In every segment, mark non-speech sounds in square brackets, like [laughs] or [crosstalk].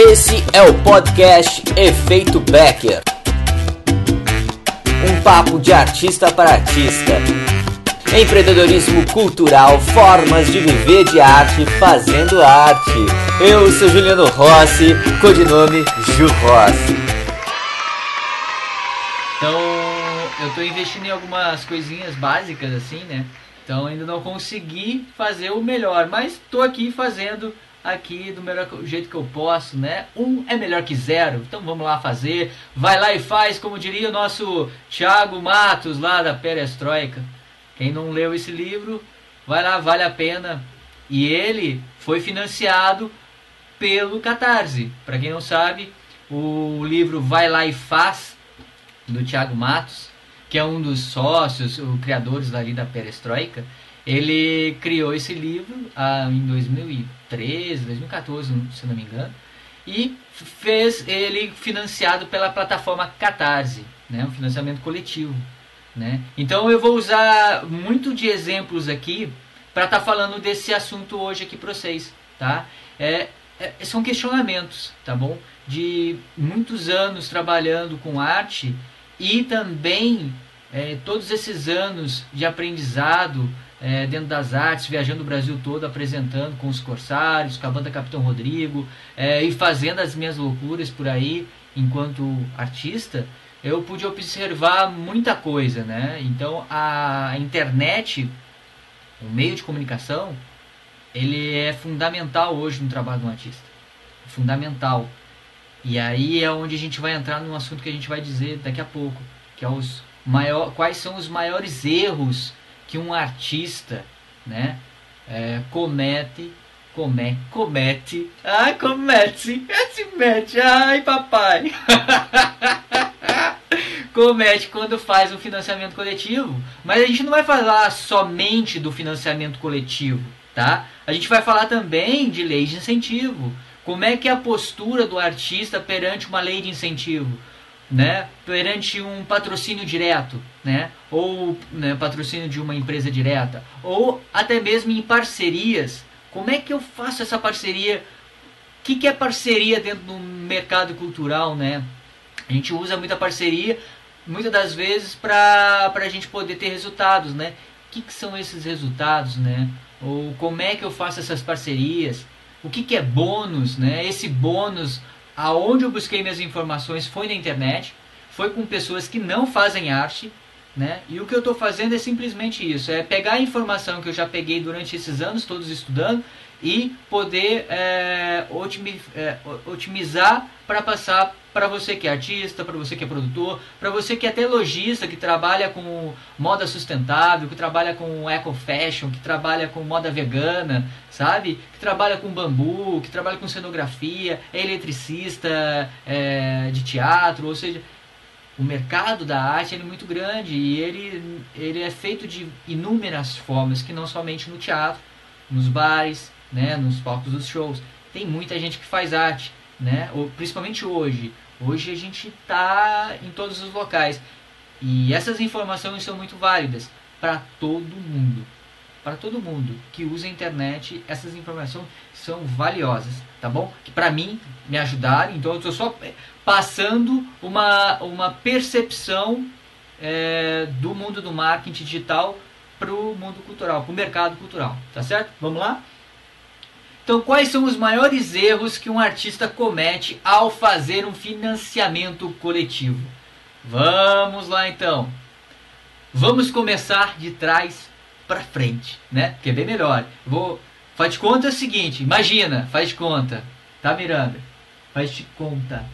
Esse é o podcast Efeito Becker. Um papo de artista para artista. Empreendedorismo cultural, formas de viver de arte fazendo arte. Eu sou Juliano Rossi, codinome Ju Rossi. Então, eu tô investindo em algumas coisinhas básicas assim, né? Então ainda não consegui fazer o melhor, mas tô aqui fazendo aqui do melhor jeito que eu posso, né? Um é melhor que zero, então vamos lá fazer. Vai lá e faz, como diria o nosso Thiago Matos lá da Perestroika. Quem não leu esse livro, vai lá, vale a pena. E ele foi financiado pelo Catarse. Para quem não sabe, o livro Vai lá e faz do Thiago Matos, que é um dos sócios, os criadores ali da Perestroika, ele criou esse livro ah, em 2013, 2014, se não me engano, e fez ele financiado pela plataforma Catarse, né, um financiamento coletivo. Né? Então eu vou usar muito de exemplos aqui para estar tá falando desse assunto hoje aqui para vocês. Tá? É, é, são questionamentos, tá bom? De muitos anos trabalhando com arte e também é, todos esses anos de aprendizado é, dentro das artes, viajando o Brasil todo, apresentando com os Corsários, com a banda Capitão Rodrigo, é, e fazendo as minhas loucuras por aí enquanto artista, eu pude observar muita coisa, né? Então a internet, o meio de comunicação, ele é fundamental hoje no trabalho do artista. Fundamental. E aí é onde a gente vai entrar num assunto que a gente vai dizer daqui a pouco, que é os maior, quais são os maiores erros que um artista, né, é, comete, come, comete, ai, comete, se mete, ai, papai, [laughs] comete quando faz um financiamento coletivo. Mas a gente não vai falar somente do financiamento coletivo, tá? A gente vai falar também de leis de incentivo. Como é que é a postura do artista perante uma lei de incentivo? Né, perante um patrocínio direto, né, ou né, patrocínio de uma empresa direta, ou até mesmo em parcerias. Como é que eu faço essa parceria? O que, que é parceria dentro do mercado cultural, né? A gente usa muita parceria, muitas das vezes, para a gente poder ter resultados, né? O que, que são esses resultados, né? Ou como é que eu faço essas parcerias? O que, que é bônus, né? Esse bônus aonde eu busquei minhas informações foi na internet, foi com pessoas que não fazem arte, né? E o que eu estou fazendo é simplesmente isso, é pegar a informação que eu já peguei durante esses anos todos estudando e poder é, é otimizar para passar para você que é artista, para você que é produtor, para você que é até lojista, que trabalha com moda sustentável, que trabalha com eco fashion, que trabalha com moda vegana, sabe? Que trabalha com bambu, que trabalha com cenografia, é eletricista é, de teatro, ou seja, o mercado da arte é muito grande e ele, ele é feito de inúmeras formas, que não somente no teatro, nos bares, né, nos palcos dos shows. Tem muita gente que faz arte, né? Principalmente hoje. Hoje a gente está em todos os locais. E essas informações são muito válidas para todo mundo. Para todo mundo que usa a internet, essas informações são valiosas, tá bom? Que para mim me ajudaram, então eu estou só passando uma, uma percepção é, do mundo do marketing digital para o mundo cultural, para o mercado cultural, tá certo? Vamos lá? Então, quais são os maiores erros que um artista comete ao fazer um financiamento coletivo? Vamos lá então. Vamos começar de trás para frente, né? Que é bem melhor. Vou faz de conta o seguinte, imagina, faz de conta, tá Miranda? Faz de conta.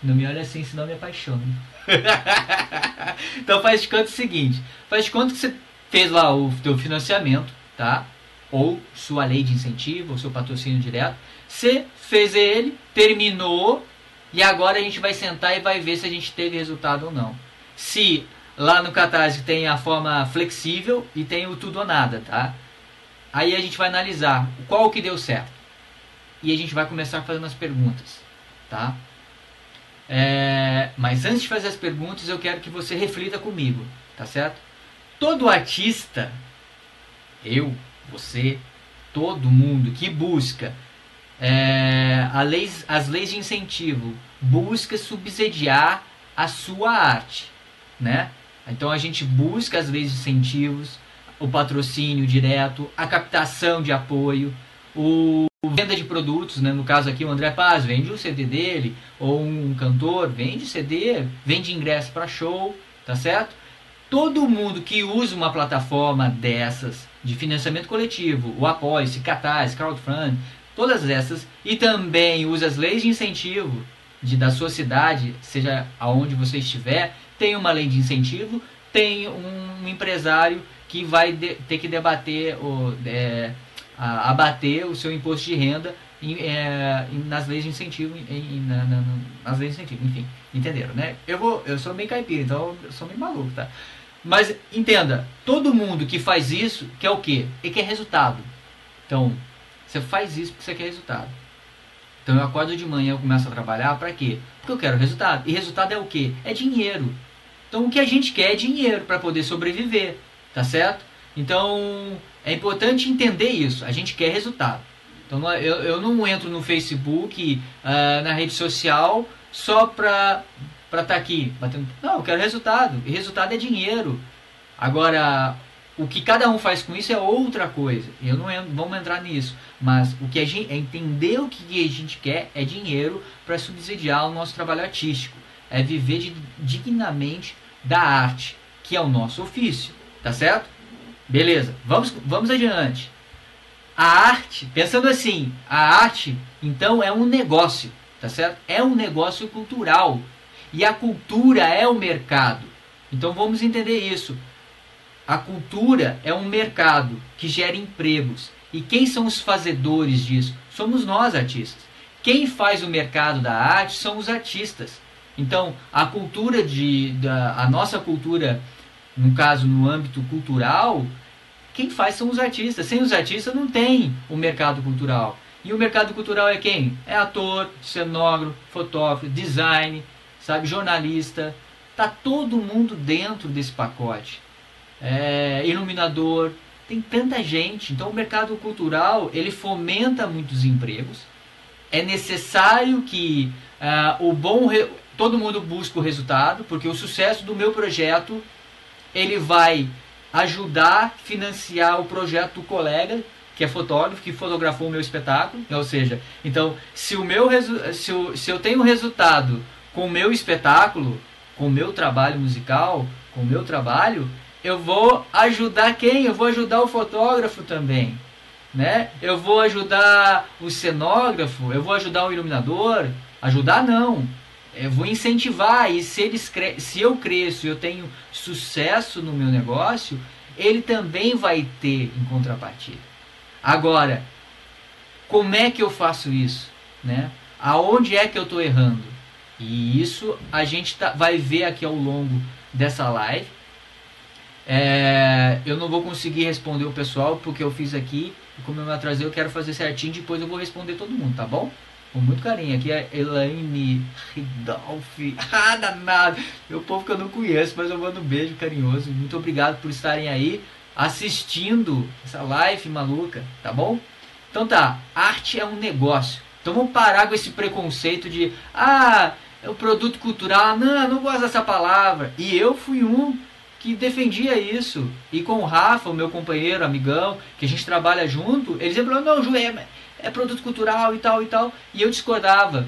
Não me olha assim, senão me apaixono. [laughs] então faz de conta o seguinte, faz de conta que você fez lá o teu financiamento, tá? Ou sua lei de incentivo, ou seu patrocínio direto. Você fez ele, terminou, e agora a gente vai sentar e vai ver se a gente teve resultado ou não. Se lá no Catarse tem a forma flexível e tem o tudo ou nada, tá? Aí a gente vai analisar qual que deu certo. E a gente vai começar fazendo as perguntas, tá? É, mas antes de fazer as perguntas, eu quero que você reflita comigo, tá certo? Todo artista, eu, você, todo mundo que busca é, leis, as leis de incentivo busca subsidiar a sua arte, né? Então a gente busca as leis de incentivos, o patrocínio direto, a captação de apoio, o venda de produtos, né? no caso aqui o André Paz vende o CD dele, ou um cantor vende CD, vende ingresso para show, tá certo? Todo mundo que usa uma plataforma dessas de financiamento coletivo, o Apoia-se, Catarse, Crowdfund, todas essas, e também usa as leis de incentivo de, da sua cidade, seja aonde você estiver, tem uma lei de incentivo, tem um empresário que vai de, ter que debater o, é, abater o seu imposto de renda em, é, nas leis de incentivo, em, na, na, nas leis de incentivo, enfim, entenderam, né? Eu vou, eu sou meio caipira, então eu sou meio maluco, tá? Mas entenda, todo mundo que faz isso quer o quê? E quer resultado. Então, você faz isso porque você quer resultado. Então eu acordo de manhã, eu começo a trabalhar para quê? Porque eu quero resultado. E resultado é o quê? É dinheiro. Então o que a gente quer é dinheiro para poder sobreviver, tá certo? Então é importante entender isso. A gente quer resultado. Então eu, eu não entro no Facebook, uh, na rede social, só para estar tá aqui batendo. Não, eu quero resultado. E resultado é dinheiro. Agora, o que cada um faz com isso é outra coisa. Eu não entro, vamos entrar nisso. Mas o que a gente é entender o que a gente quer é dinheiro para subsidiar o nosso trabalho artístico. É viver de, dignamente da arte, que é o nosso ofício. Tá certo? Beleza, vamos, vamos adiante. A arte, pensando assim, a arte, então, é um negócio, tá certo? É um negócio cultural. E a cultura é o mercado. Então vamos entender isso. A cultura é um mercado que gera empregos. E quem são os fazedores disso? Somos nós, artistas. Quem faz o mercado da arte são os artistas. Então, a cultura de da, a nossa cultura no caso no âmbito cultural, quem faz são os artistas. Sem os artistas não tem o mercado cultural. E o mercado cultural é quem? É ator, cenógrafo, fotógrafo, design, sabe, jornalista. Tá todo mundo dentro desse pacote. É, iluminador, tem tanta gente. Então o mercado cultural ele fomenta muitos empregos. É necessário que uh, o bom todo mundo busque o resultado, porque o sucesso do meu projeto ele vai ajudar financiar o projeto do colega, que é fotógrafo, que fotografou o meu espetáculo. Ou seja, então, se, o meu se, eu, se eu tenho resultado com o meu espetáculo, com o meu trabalho musical, com o meu trabalho, eu vou ajudar quem? Eu vou ajudar o fotógrafo também. Né? Eu vou ajudar o cenógrafo, eu vou ajudar o iluminador. Ajudar não, eu vou incentivar e se eles se eu cresço e eu tenho sucesso no meu negócio, ele também vai ter em contrapartida. Agora, como é que eu faço isso, né? Aonde é que eu estou errando? E isso a gente tá, vai ver aqui ao longo dessa live. É, eu não vou conseguir responder o pessoal porque eu fiz aqui. Como eu me atrasei, eu quero fazer certinho. Depois eu vou responder todo mundo, tá bom? Com muito carinho. Aqui é Elaine Ridolfi. [laughs] Ah, danado. Meu povo que eu não conheço, mas eu mando um beijo carinhoso. Muito obrigado por estarem aí assistindo essa live maluca, tá bom? Então tá, arte é um negócio. Então vamos parar com esse preconceito de ah, é o produto cultural. Não, não gosto dessa palavra. E eu fui um que defendia isso. E com o Rafa, o meu companheiro, amigão, que a gente trabalha junto, eles sempre falaram, não, Ju, é, é produto cultural e tal e tal. E eu discordava.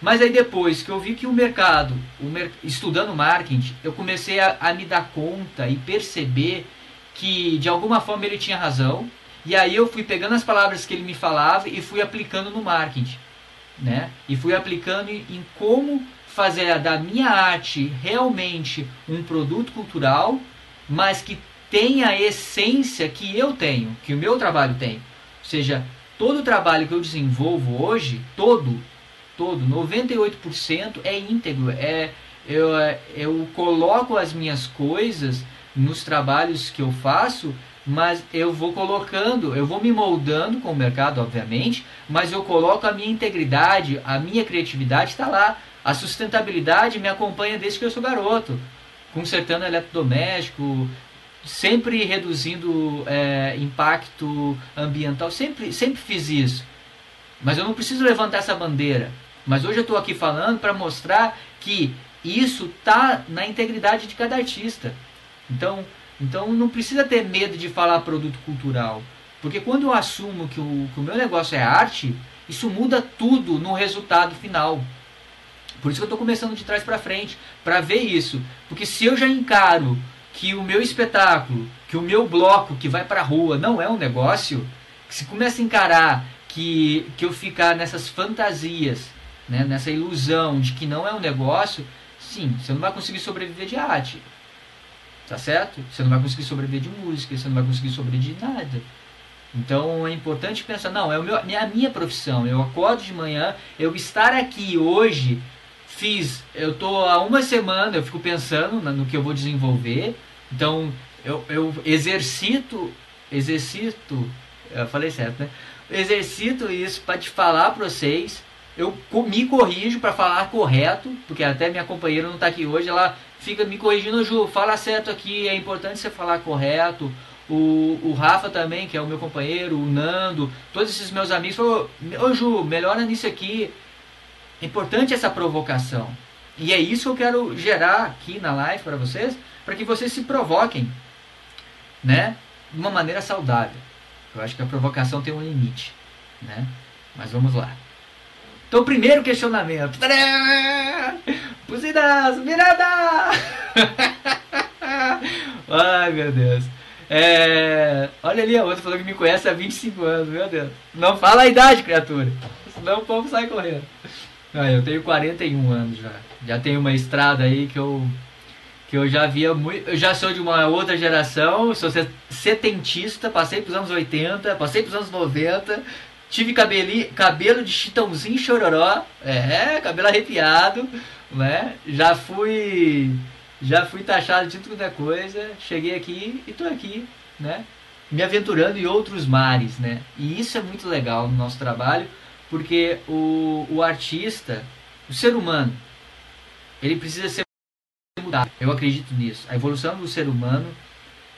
Mas aí depois que eu vi que o mercado, o mer estudando marketing, eu comecei a, a me dar conta e perceber que de alguma forma ele tinha razão. E aí eu fui pegando as palavras que ele me falava e fui aplicando no marketing, né? E fui aplicando em, como fazer da minha arte realmente um produto cultural, mas que tenha a essência que eu tenho, que o meu trabalho tem. Ou seja, todo o trabalho que eu desenvolvo hoje, todo, todo, 98% é íntegro. É, eu, eu coloco as minhas coisas nos trabalhos que eu faço, mas eu vou colocando, eu vou me moldando com o mercado, obviamente, mas eu coloco a minha integridade, a minha criatividade está lá. A sustentabilidade me acompanha desde que eu sou garoto, consertando eletrodoméstico, sempre reduzindo é, impacto ambiental, sempre, sempre fiz isso. Mas eu não preciso levantar essa bandeira. Mas hoje eu estou aqui falando para mostrar que isso tá na integridade de cada artista. Então, então não precisa ter medo de falar produto cultural. Porque quando eu assumo que o, que o meu negócio é arte, isso muda tudo no resultado final. Por isso que eu estou começando de trás para frente, para ver isso. Porque se eu já encaro que o meu espetáculo, que o meu bloco que vai para a rua não é um negócio, se começa a encarar que, que eu ficar nessas fantasias, né, nessa ilusão de que não é um negócio, sim, você não vai conseguir sobreviver de arte. Tá certo? Você não vai conseguir sobreviver de música, você não vai conseguir sobreviver de nada. Então é importante pensar, não, é, o meu, é a minha profissão. Eu acordo de manhã, eu estar aqui hoje, fiz, eu tô há uma semana, eu fico pensando no que eu vou desenvolver. Então eu, eu exercito, exercito, eu falei certo, né? Exercito isso para te falar para vocês. Eu me corrijo para falar correto, porque até minha companheira não está aqui hoje, ela fica me corrigindo, Ju, fala certo aqui, é importante você falar correto. O, o Rafa também, que é o meu companheiro, o Nando, todos esses meus amigos falaram, ô Ju, melhora nisso aqui. É importante essa provocação. E é isso que eu quero gerar aqui na live para vocês, para que vocês se provoquem, né? De uma maneira saudável. Eu acho que a provocação tem um limite, né? Mas vamos lá. Então, primeiro questionamento. Buzinas, virada! [laughs] Ai, meu Deus. É... Olha ali, a outra falou que me conhece há 25 anos, meu Deus. Não fala a idade, criatura. Senão o povo sai correndo. Ah, eu tenho 41 anos já. Já tenho uma estrada aí que eu que eu já via muito. Eu já sou de uma outra geração, sou setentista, passei pros anos 80, passei pros anos 90, tive cabeli, cabelo de chitãozinho chororó, é, cabelo arrepiado, né? Já fui. Já fui taxado de tudo quanto é coisa, cheguei aqui e tô aqui, né? Me aventurando em outros mares, né? E isso é muito legal no nosso trabalho, porque o, o artista, o ser humano, ele precisa ser mudado. Eu acredito nisso. A evolução do ser humano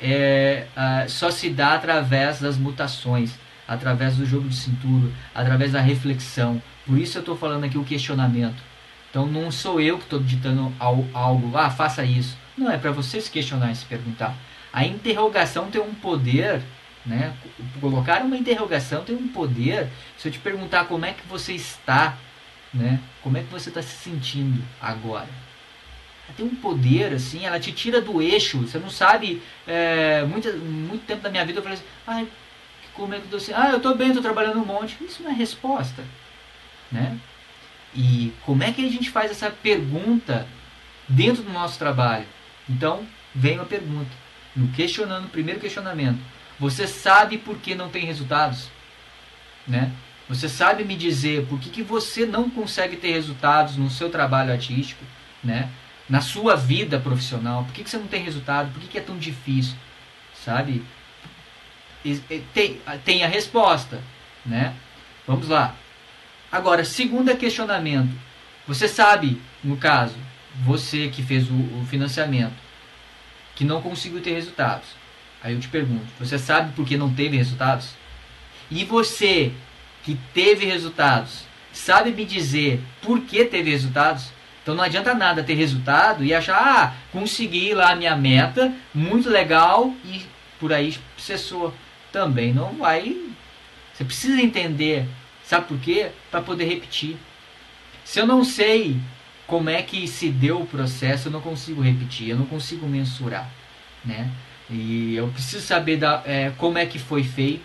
é, só se dá através das mutações, através do jogo de cintura, através da reflexão. Por isso eu estou falando aqui o questionamento. Então não sou eu que estou ditando algo, ah, faça isso. Não, é para você se questionar e se perguntar. A interrogação tem um poder, né? Colocar uma interrogação tem um poder. Se eu te perguntar como é que você está, né? Como é que você está se sentindo agora? Ela tem um poder, assim, ela te tira do eixo. Você não sabe. É, muito, muito tempo da minha vida eu falei assim, ai, tô assim? Ah, eu tô bem, tô trabalhando um monte. Isso não é resposta, né? E como é que a gente faz essa pergunta dentro do nosso trabalho? Então, vem a pergunta. No questionando, primeiro questionamento. Você sabe por que não tem resultados? Né? Você sabe me dizer por que, que você não consegue ter resultados no seu trabalho artístico? Né? Na sua vida profissional? Por que, que você não tem resultado? Por que, que é tão difícil? Sabe? Tem, a resposta. Né? Vamos lá. Agora, segundo questionamento. Você sabe, no caso, você que fez o, o financiamento, que não conseguiu ter resultados. Aí eu te pergunto, você sabe por que não teve resultados? E você que teve resultados, sabe me dizer por que teve resultados? Então não adianta nada ter resultado e achar, ah, consegui lá a minha meta, muito legal e por aí cessou. Também não vai. Você precisa entender Sabe por quê? Para poder repetir. Se eu não sei como é que se deu o processo, eu não consigo repetir, eu não consigo mensurar, né? E eu preciso saber da, é, como é que foi feito,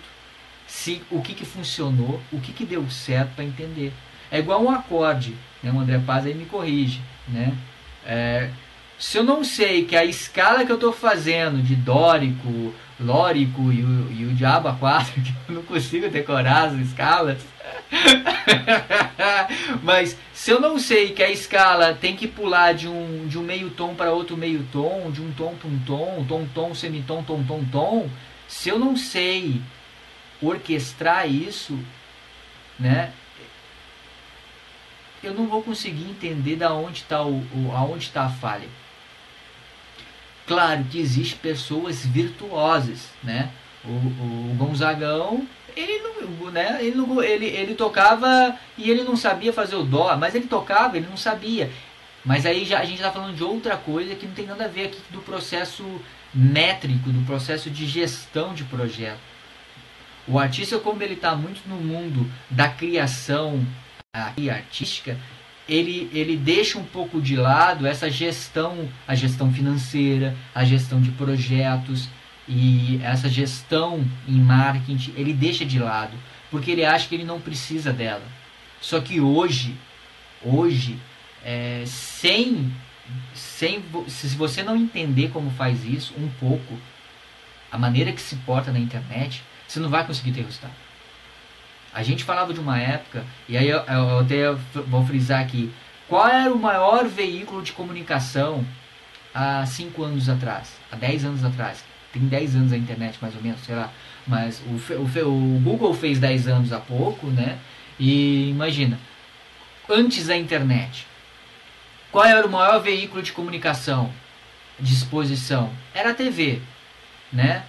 se o que, que funcionou, o que, que deu certo para entender. É igual um acorde, né? O André Paz aí me corrige, né? É, se eu não sei que a escala que eu estou fazendo de dórico, lórico e o, e o diabo a quatro, [laughs] que eu não consigo decorar as escalas, [laughs] Mas se eu não sei que a escala tem que pular de um, de um meio tom para outro meio tom, de um tom para um tom, tom, tom, semitom, tom, tom, tom, se eu não sei orquestrar isso, né? Eu não vou conseguir entender da onde está o, o, aonde está a falha. Claro que existem pessoas virtuosas, né? O, o Gonzagão ele não, né, ele, não, ele, ele tocava e ele não sabia fazer o dó, mas ele tocava, ele não sabia. Mas aí já, a gente está falando de outra coisa que não tem nada a ver aqui do processo métrico, do processo de gestão de projeto. O artista, como ele está muito no mundo da criação artística, ele, ele deixa um pouco de lado essa gestão, a gestão financeira, a gestão de projetos e essa gestão em marketing, ele deixa de lado, porque ele acha que ele não precisa dela. Só que hoje, hoje, é, sem, sem, se você não entender como faz isso um pouco, a maneira que se porta na internet, você não vai conseguir ter resultado. A gente falava de uma época, e aí eu, eu até vou frisar aqui, qual era o maior veículo de comunicação há 5 anos atrás, há 10 anos atrás? Tem 10 anos a internet, mais ou menos, sei lá. Mas o, o, o Google fez 10 anos há pouco, né? E imagina, antes da internet, qual era o maior veículo de comunicação, de exposição? Era a TV, né?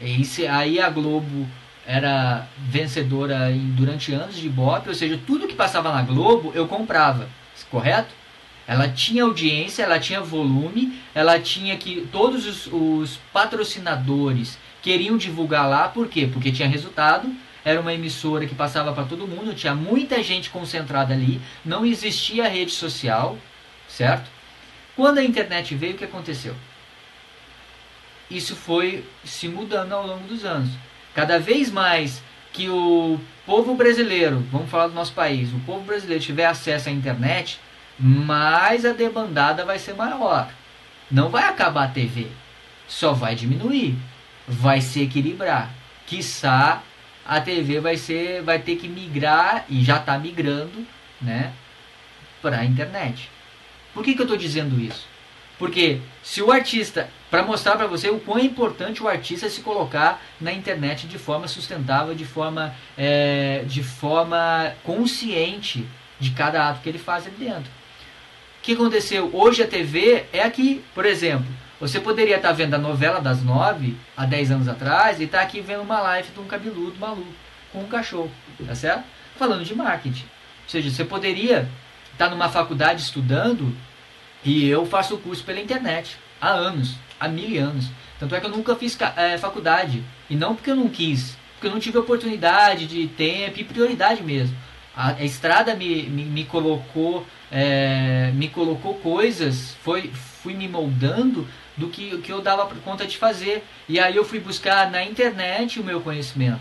E aí a Globo era vencedora em, durante anos de Ibope, ou seja, tudo que passava na Globo eu comprava, correto? Ela tinha audiência, ela tinha volume, ela tinha que todos os, os patrocinadores queriam divulgar lá, por quê? Porque tinha resultado, era uma emissora que passava para todo mundo, tinha muita gente concentrada ali, não existia rede social, certo? Quando a internet veio, o que aconteceu? isso foi se mudando ao longo dos anos. Cada vez mais que o povo brasileiro, vamos falar do nosso país, o povo brasileiro tiver acesso à internet, mais a demandada vai ser maior. Não vai acabar a TV, só vai diminuir, vai se equilibrar. Quiçá a TV vai ser, vai ter que migrar e já está migrando, né, para a internet. Por que, que eu estou dizendo isso? Porque se o artista, para mostrar para você o quão é importante o artista se colocar na internet de forma sustentável, de forma, é, de forma consciente de cada ato que ele faz ali dentro. O que aconteceu? Hoje a TV é aqui, por exemplo. Você poderia estar tá vendo a novela das nove há 10 anos atrás e estar tá aqui vendo uma live de um cabeludo maluco com um cachorro, tá certo? Falando de marketing. Ou seja, você poderia estar tá numa faculdade estudando e eu faço o curso pela internet há anos, há mil anos. Tanto é que eu nunca fiz é, faculdade. E não porque eu não quis, porque eu não tive oportunidade de tempo e prioridade mesmo. A, a estrada me, me, me colocou é, me colocou coisas, foi, fui me moldando do que, que eu dava conta de fazer. E aí eu fui buscar na internet o meu conhecimento.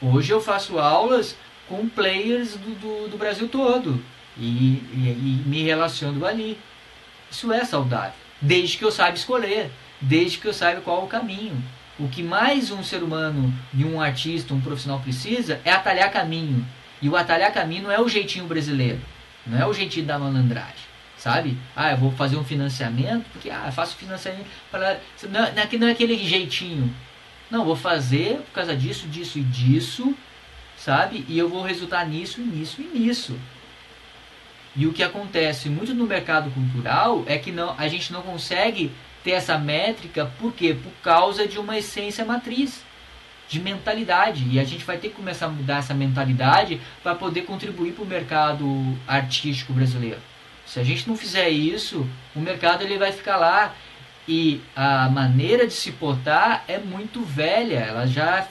Hoje eu faço aulas com players do, do, do Brasil todo e, e, e me relaciono ali. Isso é saudável, desde que eu saiba escolher, desde que eu saiba qual é o caminho. O que mais um ser humano e um artista, um profissional precisa é atalhar caminho. E o atalhar caminho não é o jeitinho brasileiro, não é o jeitinho da malandragem, sabe? Ah, eu vou fazer um financiamento, porque ah, eu faço financiamento para não, é não é aquele jeitinho. Não, vou fazer por causa disso, disso e disso, sabe? E eu vou resultar nisso, nisso e nisso. E o que acontece muito no mercado cultural é que não, a gente não consegue ter essa métrica, por quê? Por causa de uma essência matriz, de mentalidade. E a gente vai ter que começar a mudar essa mentalidade para poder contribuir para o mercado artístico brasileiro. Se a gente não fizer isso, o mercado ele vai ficar lá e a maneira de se portar é muito velha, ela já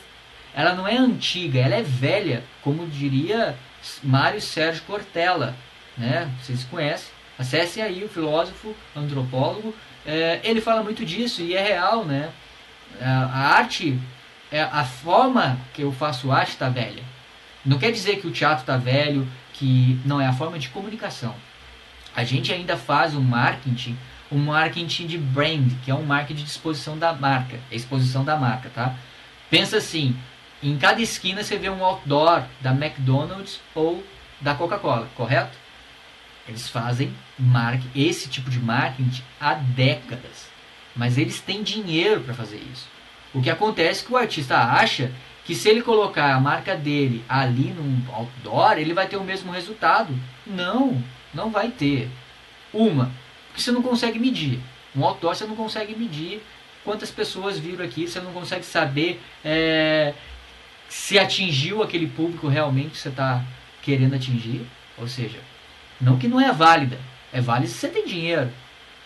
ela não é antiga, ela é velha, como diria Mário Sérgio Cortella né? Vocês conhecem. Acessem aí o filósofo, antropólogo. É, ele fala muito disso e é real, né? A, a arte, é, a forma que eu faço arte está velha. Não quer dizer que o teatro está velho, que não é a forma de comunicação. A gente ainda faz um marketing, um marketing de brand, que é um marketing de exposição da marca, exposição da marca, tá? Pensa assim, em cada esquina você vê um outdoor da McDonald's ou da Coca-Cola, correto? Eles fazem esse tipo de marketing há décadas. Mas eles têm dinheiro para fazer isso. O que acontece é que o artista acha que se ele colocar a marca dele ali num outdoor, ele vai ter o mesmo resultado. Não, não vai ter. Uma, porque você não consegue medir. Um outdoor você não consegue medir quantas pessoas viram aqui, você não consegue saber é, se atingiu aquele público realmente que você está querendo atingir. Ou seja, não que não é válida, é válida se você tem dinheiro,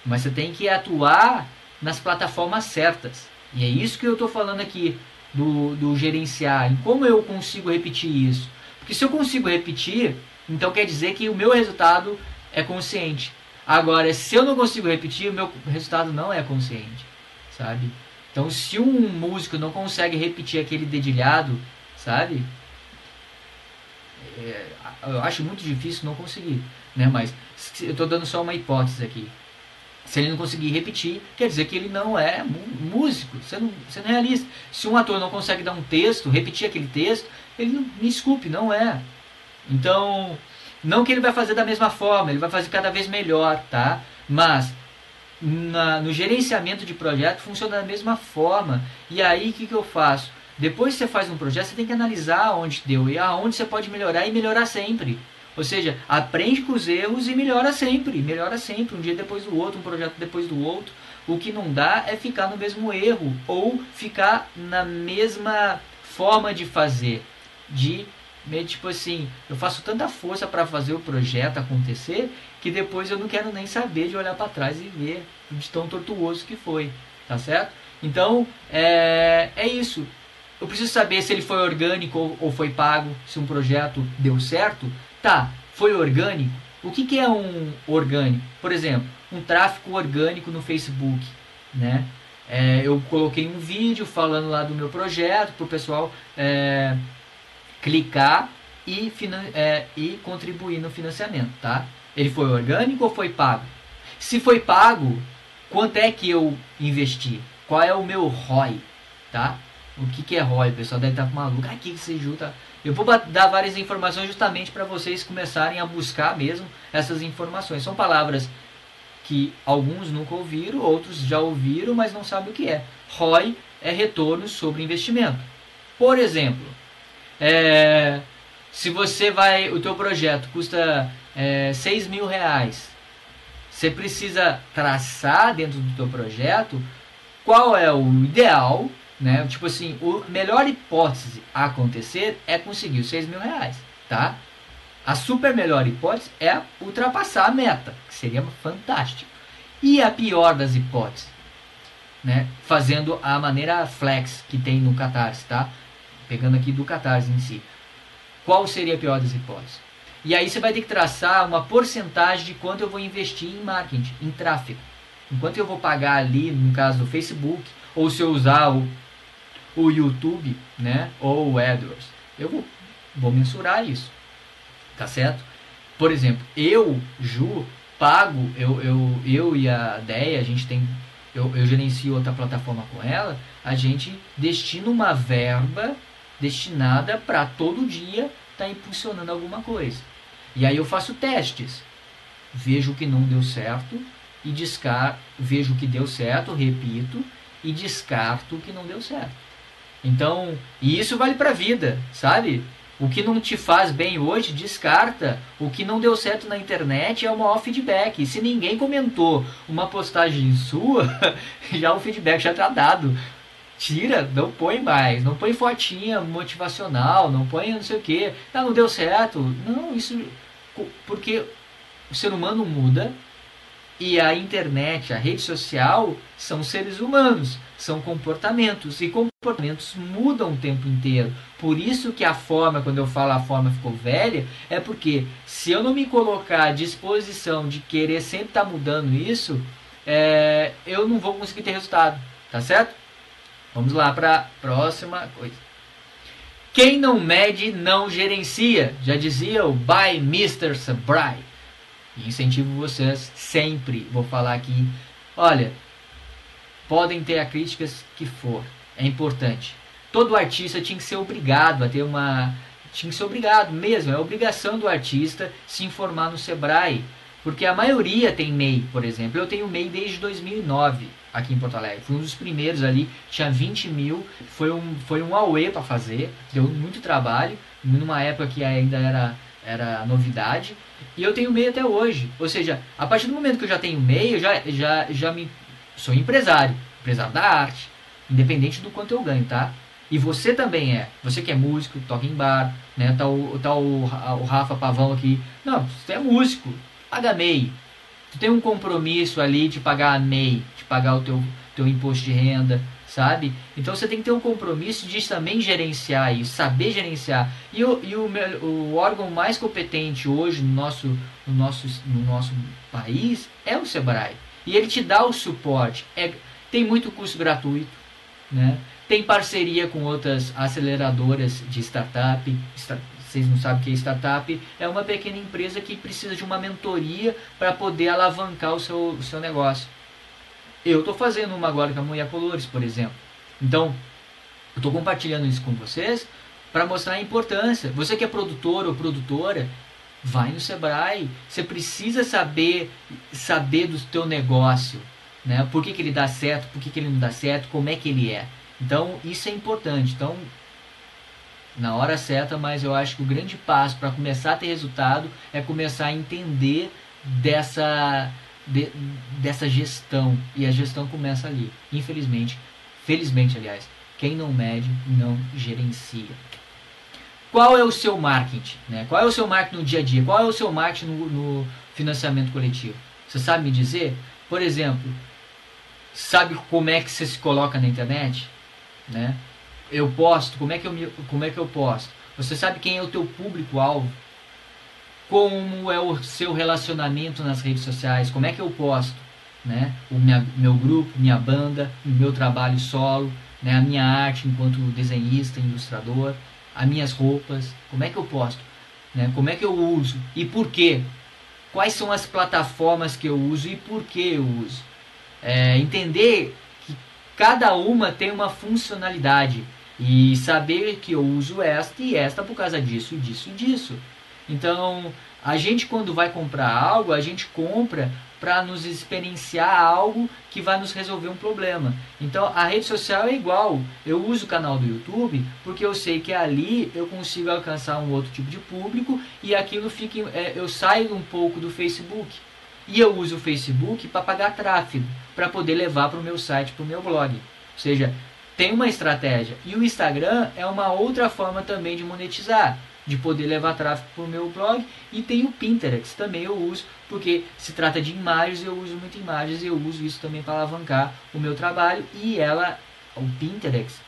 mas você tem que atuar nas plataformas certas. E é isso que eu estou falando aqui do, do gerenciar. E como eu consigo repetir isso? Porque se eu consigo repetir, então quer dizer que o meu resultado é consciente. Agora, se eu não consigo repetir, o meu resultado não é consciente, sabe? Então, se um músico não consegue repetir aquele dedilhado, sabe? É, eu acho muito difícil não conseguir, né? Mas eu estou dando só uma hipótese aqui. Se ele não conseguir repetir, quer dizer que ele não é músico, você não, você não é realista. Se um ator não consegue dar um texto, repetir aquele texto, ele não, me desculpe, não é. Então, não que ele vai fazer da mesma forma, ele vai fazer cada vez melhor, tá? Mas na, no gerenciamento de projeto funciona da mesma forma. E aí o que, que eu faço? Depois que você faz um projeto, você tem que analisar onde deu e aonde você pode melhorar e melhorar sempre. Ou seja, aprende com os erros e melhora sempre, melhora sempre, um dia depois do outro, um projeto depois do outro. O que não dá é ficar no mesmo erro ou ficar na mesma forma de fazer, de tipo assim, eu faço tanta força para fazer o projeto acontecer que depois eu não quero nem saber de olhar para trás e ver de tão tortuoso que foi, tá certo? Então é, é isso. Eu preciso saber se ele foi orgânico ou, ou foi pago, se um projeto deu certo. Tá, foi orgânico. O que, que é um orgânico? Por exemplo, um tráfego orgânico no Facebook, né? É, eu coloquei um vídeo falando lá do meu projeto para o pessoal é, clicar e, é, e contribuir no financiamento, tá? Ele foi orgânico ou foi pago? Se foi pago, quanto é que eu investi? Qual é o meu ROI, tá? O que, que é ROI? O pessoal deve estar maluco. Ah, que, que você junta? Eu vou dar várias informações justamente para vocês começarem a buscar mesmo essas informações. São palavras que alguns nunca ouviram, outros já ouviram, mas não sabem o que é. ROI é retorno sobre investimento. Por exemplo, é, se você vai, o teu projeto custa é, 6 mil reais, você precisa traçar dentro do teu projeto qual é o ideal, né? Tipo assim, a melhor hipótese a acontecer é conseguir os 6 mil reais, tá? A super melhor hipótese é ultrapassar a meta, que seria fantástico. E a pior das hipóteses, né? Fazendo a maneira flex que tem no Catarse, tá? pegando aqui do Catarse em si. Qual seria a pior das hipóteses? E aí você vai ter que traçar uma porcentagem de quanto eu vou investir em marketing, em tráfego. Enquanto eu vou pagar ali, no caso do Facebook, ou se eu usar o, o YouTube, né, ou o AdWords, eu vou, vou mensurar isso. Tá certo? Por exemplo, eu, Ju, pago, eu, eu, eu e a Deia, a gente tem eu, eu gerencio outra plataforma com ela, a gente destina uma verba destinada para todo dia estar tá impulsionando alguma coisa. E aí eu faço testes. Vejo o que não deu certo e descarto, vejo o que deu certo, repito, e descarto o que não deu certo. Então, e isso vale para a vida, sabe? O que não te faz bem hoje, descarta. O que não deu certo na internet é o maior feedback. E se ninguém comentou uma postagem sua, [laughs] já o feedback já está dado tira, não põe mais, não põe fotinha motivacional, não põe não sei o que, ah, não deu certo. Não, isso porque o ser humano muda e a internet, a rede social são seres humanos, são comportamentos e comportamentos mudam o tempo inteiro. Por isso que a forma, quando eu falo a forma ficou velha, é porque se eu não me colocar à disposição de querer sempre estar tá mudando isso, é, eu não vou conseguir ter resultado, tá certo? Vamos lá para a próxima coisa. Quem não mede não gerencia, já dizia o by Mr. Sabrai. E incentivo vocês sempre, vou falar aqui, olha, podem ter a críticas que for, é importante. Todo artista tinha que ser obrigado a ter uma tinha que ser obrigado mesmo, é obrigação do artista se informar no Sebrae, porque a maioria tem MEI, por exemplo. Eu tenho MEI desde 2009 aqui em Porto Alegre. Fui um dos primeiros ali, tinha 20 mil, foi um, foi um AUE para fazer, deu muito trabalho, numa época que ainda era, era novidade, e eu tenho MEI até hoje. Ou seja, a partir do momento que eu já tenho MEI, eu já, já, já me, sou empresário, empresário da arte, independente do quanto eu ganho, tá? E você também é. Você que é músico, toca em bar, né? Tá o, tá o, o Rafa Pavão aqui. Não, você é músico, paga MEI. Tu tem um compromisso ali de pagar a MEI, de pagar o teu, teu imposto de renda, sabe? Então você tem que ter um compromisso de também gerenciar isso, saber gerenciar. E o, e o, o órgão mais competente hoje no nosso, no, nosso, no nosso país é o Sebrae. E ele te dá o suporte. É, tem muito curso gratuito, né? Tem parceria com outras aceleradoras de startup. Vocês não sabem o que é startup? É uma pequena empresa que precisa de uma mentoria para poder alavancar o seu, o seu negócio. Eu estou fazendo uma agora com a Mulher Colores, por exemplo. Então, eu estou compartilhando isso com vocês para mostrar a importância. Você que é produtor ou produtora, vai no Sebrae. Você precisa saber saber do teu negócio, né? Por que, que ele dá certo, por que, que ele não dá certo, como é que ele é. Então, isso é importante. Então, na hora certa, mas eu acho que o grande passo para começar a ter resultado é começar a entender dessa, de, dessa gestão. E a gestão começa ali. Infelizmente, felizmente, aliás, quem não mede não gerencia. Qual é o seu marketing? Né? Qual é o seu marketing no dia a dia? Qual é o seu marketing no, no financiamento coletivo? Você sabe me dizer? Por exemplo, sabe como é que você se coloca na internet? né? Eu posto, como é que eu, me, como é que eu posto? Você sabe quem é o teu público-alvo? Como é o seu relacionamento nas redes sociais? Como é que eu posto? Né? O minha, meu grupo, minha banda, o meu trabalho solo, né? a minha arte enquanto desenhista, ilustrador, as minhas roupas, como é que eu posto? Né? Como é que eu uso? E por quê? Quais são as plataformas que eu uso e por que eu uso? É, entender Cada uma tem uma funcionalidade e saber que eu uso esta e esta por causa disso, disso disso. Então, a gente quando vai comprar algo, a gente compra para nos experienciar algo que vai nos resolver um problema. Então, a rede social é igual. Eu uso o canal do YouTube porque eu sei que ali eu consigo alcançar um outro tipo de público e aquilo fica, é, eu saio um pouco do Facebook. E eu uso o Facebook para pagar tráfego, para poder levar para o meu site, para o meu blog. Ou seja, tem uma estratégia. E o Instagram é uma outra forma também de monetizar, de poder levar tráfego para o meu blog. E tem o Pinterest, também eu uso, porque se trata de imagens, eu uso muito imagens eu uso isso também para alavancar o meu trabalho. E ela, o Pinterest,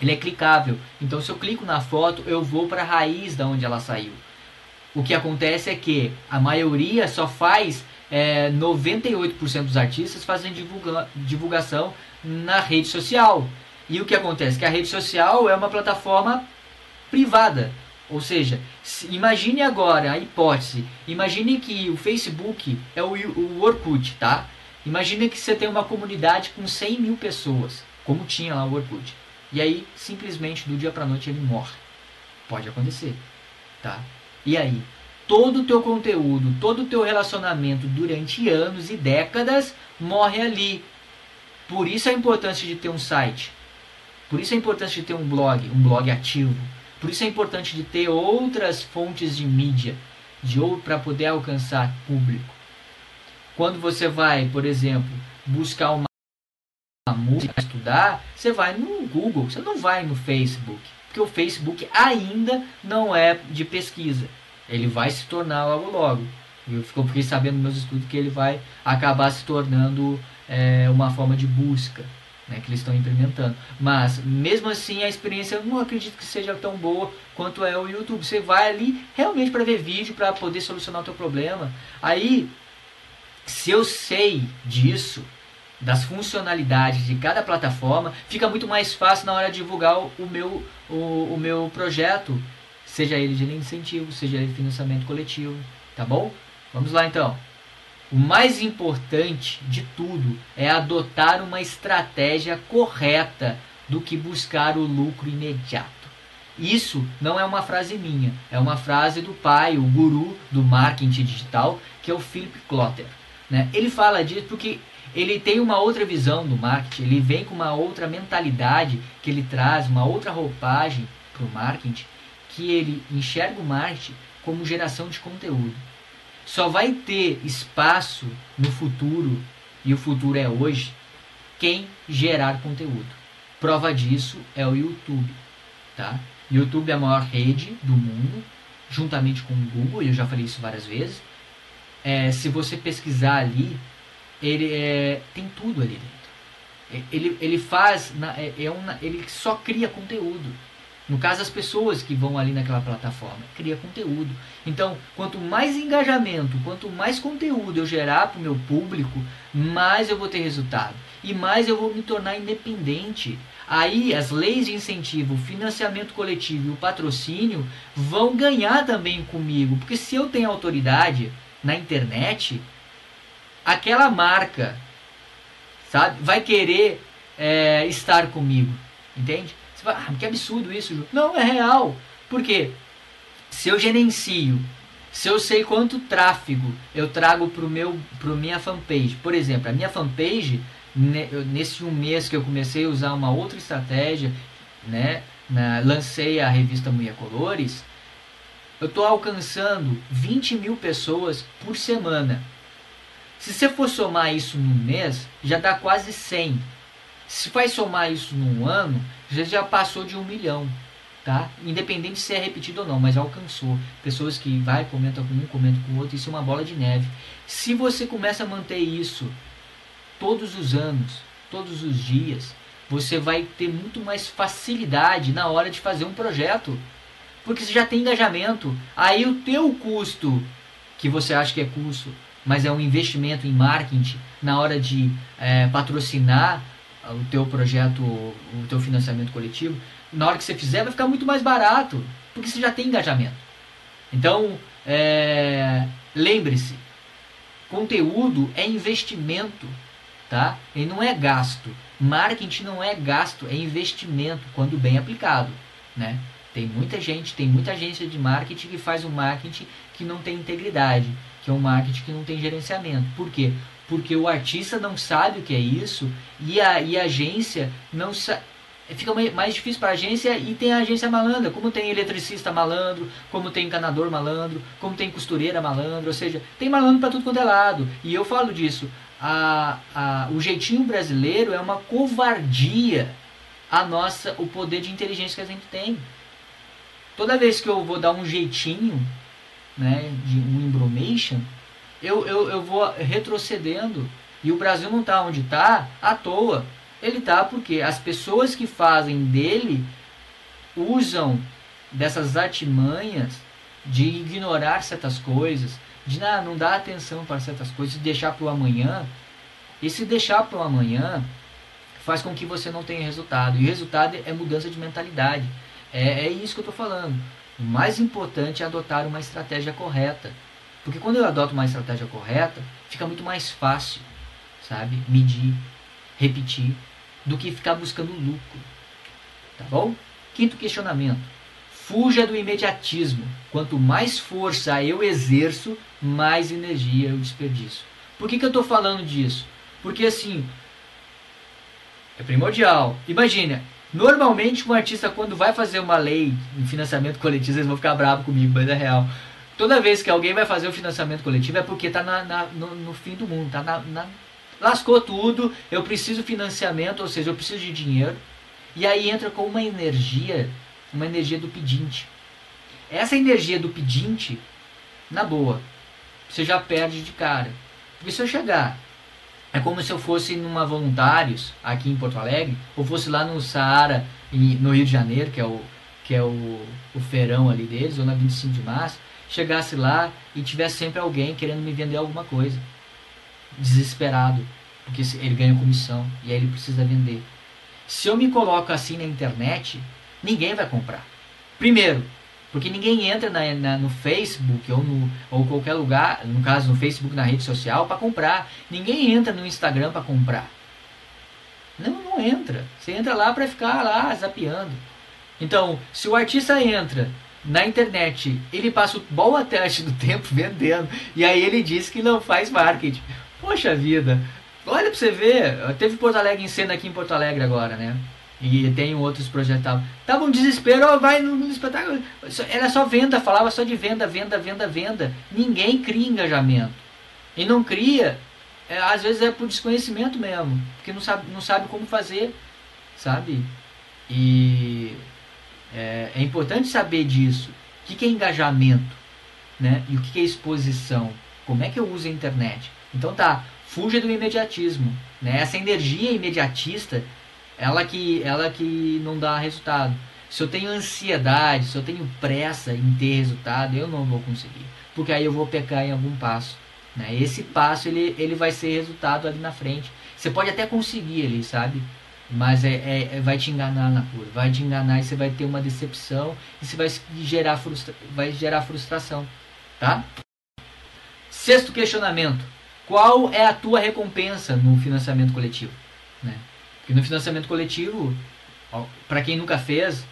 ele é clicável. Então se eu clico na foto, eu vou para a raiz da onde ela saiu. O que acontece é que a maioria só faz é, 98% dos artistas fazem divulga divulgação na rede social. E o que acontece? Que a rede social é uma plataforma privada. Ou seja, imagine agora a hipótese. Imagine que o Facebook é o, o Orkut, tá? Imagine que você tem uma comunidade com 100 mil pessoas, como tinha lá o Orkut. E aí, simplesmente, do dia para noite, ele morre. Pode acontecer, tá? E aí? todo o teu conteúdo, todo o teu relacionamento durante anos e décadas morre ali. Por isso a importância de ter um site. Por isso a importância de ter um blog, um blog ativo. Por isso é importante de ter outras fontes de mídia, de para poder alcançar público. Quando você vai, por exemplo, buscar uma música estudar, você vai no Google, você não vai no Facebook, porque o Facebook ainda não é de pesquisa ele vai se tornar logo logo. Eu fiquei sabendo nos meus estudos que ele vai acabar se tornando é, uma forma de busca né, que eles estão implementando. Mas mesmo assim a experiência não acredito que seja tão boa quanto é o YouTube. Você vai ali realmente para ver vídeo para poder solucionar o teu problema. Aí, se eu sei disso, das funcionalidades de cada plataforma, fica muito mais fácil na hora de divulgar o, o meu, o, o meu projeto seja ele de incentivo, seja ele de financiamento coletivo, tá bom? Vamos lá então. O mais importante de tudo é adotar uma estratégia correta do que buscar o lucro imediato. Isso não é uma frase minha, é uma frase do pai, o guru do marketing digital, que é o Philip Klotter. Né? Ele fala disso porque ele tem uma outra visão do marketing, ele vem com uma outra mentalidade que ele traz, uma outra roupagem para o marketing que ele enxerga o marketing como geração de conteúdo. Só vai ter espaço no futuro, e o futuro é hoje, quem gerar conteúdo. Prova disso é o YouTube, tá? YouTube é a maior rede do mundo, juntamente com o Google, e eu já falei isso várias vezes. É, se você pesquisar ali, ele é, tem tudo ali dentro. É, ele, ele faz, é, é uma, ele só cria conteúdo. No caso, as pessoas que vão ali naquela plataforma, cria conteúdo. Então, quanto mais engajamento, quanto mais conteúdo eu gerar para o meu público, mais eu vou ter resultado. E mais eu vou me tornar independente. Aí as leis de incentivo, o financiamento coletivo e o patrocínio vão ganhar também comigo. Porque se eu tenho autoridade na internet, aquela marca sabe, vai querer é, estar comigo. Entende? Você fala, ah, que absurdo isso, Ju. Não, é real. Por quê? Se eu gerencio, se eu sei quanto tráfego eu trago para meu pro minha fanpage, por exemplo, a minha fanpage nesse um mês que eu comecei a usar uma outra estratégia, né, na, lancei a revista Mulher Colores, eu estou alcançando 20 mil pessoas por semana. Se você for somar isso num mês, já dá quase 100. Se vai somar isso num ano, já já passou de um milhão, tá? Independente se é repetido ou não, mas alcançou. Pessoas que vai, comentam com um, comentam com o outro, isso é uma bola de neve. Se você começa a manter isso todos os anos, todos os dias, você vai ter muito mais facilidade na hora de fazer um projeto. Porque você já tem engajamento. Aí o teu custo, que você acha que é custo, mas é um investimento em marketing na hora de é, patrocinar o teu projeto, o teu financiamento coletivo, na hora que você fizer vai ficar muito mais barato, porque você já tem engajamento. Então, é, lembre-se, conteúdo é investimento, tá? E não é gasto. Marketing não é gasto, é investimento quando bem aplicado, né? Tem muita gente, tem muita agência de marketing que faz um marketing que não tem integridade, que é um marketing que não tem gerenciamento. Por quê? Porque o artista não sabe o que é isso e a, e a agência não sabe. Fica mais difícil para a agência e tem a agência malandra, como tem eletricista malandro, como tem encanador malandro, como tem costureira malandro, ou seja, tem malandro para tudo quanto é lado. E eu falo disso, a, a, o jeitinho brasileiro é uma covardia a nossa, o poder de inteligência que a gente tem. Toda vez que eu vou dar um jeitinho, né, de um embromation, eu, eu, eu vou retrocedendo. E o Brasil não está onde está à toa. Ele está porque as pessoas que fazem dele usam dessas artimanhas de ignorar certas coisas, de não, não dar atenção para certas coisas, de deixar para o amanhã. E se deixar para o amanhã faz com que você não tenha resultado. E o resultado é mudança de mentalidade. É, é isso que eu estou falando. O mais importante é adotar uma estratégia correta. Porque quando eu adoto uma estratégia correta, fica muito mais fácil, sabe? Medir, repetir, do que ficar buscando lucro. Tá bom? Quinto questionamento. Fuja do imediatismo. Quanto mais força eu exerço, mais energia eu desperdiço. Por que, que eu estou falando disso? Porque assim, é primordial. Imagina, normalmente um artista quando vai fazer uma lei em financiamento coletivo, eles vão ficar bravos comigo, mas é real. Toda vez que alguém vai fazer o financiamento coletivo é porque está na, na, no, no, fim do mundo, tá na, na, lascou tudo, eu preciso financiamento, ou seja, eu preciso de dinheiro. E aí entra com uma energia, uma energia do pedinte. Essa energia do pedinte, na boa, você já perde de cara. Porque se eu chegar, é como se eu fosse numa Voluntários, aqui em Porto Alegre, ou fosse lá no Saara, no Rio de Janeiro, que é o, que é o, o ali deles, ou na 25 de março, chegasse lá e tivesse sempre alguém querendo me vender alguma coisa. Desesperado, porque ele ganha comissão e aí ele precisa vender. Se eu me coloco assim na internet, ninguém vai comprar. Primeiro, porque ninguém entra na, na, no Facebook ou, no, ou qualquer lugar, no caso no Facebook, na rede social, para comprar. Ninguém entra no Instagram para comprar. Não, não entra. Você entra lá para ficar lá zapeando. Então, se o artista entra na internet, ele passa o boa teste do tempo vendendo, e aí ele diz que não faz marketing. Poxa vida, olha pra você ver, teve Porto Alegre em cena aqui em Porto Alegre agora, né? E tem outros projetos. Tava um desespero, vai no, no espetáculo. Era só venda, falava só de venda, venda, venda, venda. Ninguém cria engajamento. E não cria, é, às vezes é por desconhecimento mesmo, porque não sabe, não sabe como fazer. sabe? E é, é importante saber disso. O que, é engajamento? Né? E o que, que é exposição? Como é que eu uso a internet? Então tá, fuja do imediatismo. Né? Essa energia imediatista, ela que, ela que não dá resultado. Se eu tenho ansiedade, se eu tenho pressa em ter resultado, eu não vou conseguir. Porque aí eu vou pecar em algum passo. Né? Esse passo ele, ele vai ser resultado ali na frente. Você pode até conseguir ali, sabe? Mas é, é, é, vai te enganar na cura. Vai te enganar e você vai ter uma decepção e você vai gerar, frustra vai gerar frustração. Tá? Sexto questionamento. Qual é a tua recompensa no financiamento coletivo? Né? Porque no financiamento coletivo, para quem nunca fez,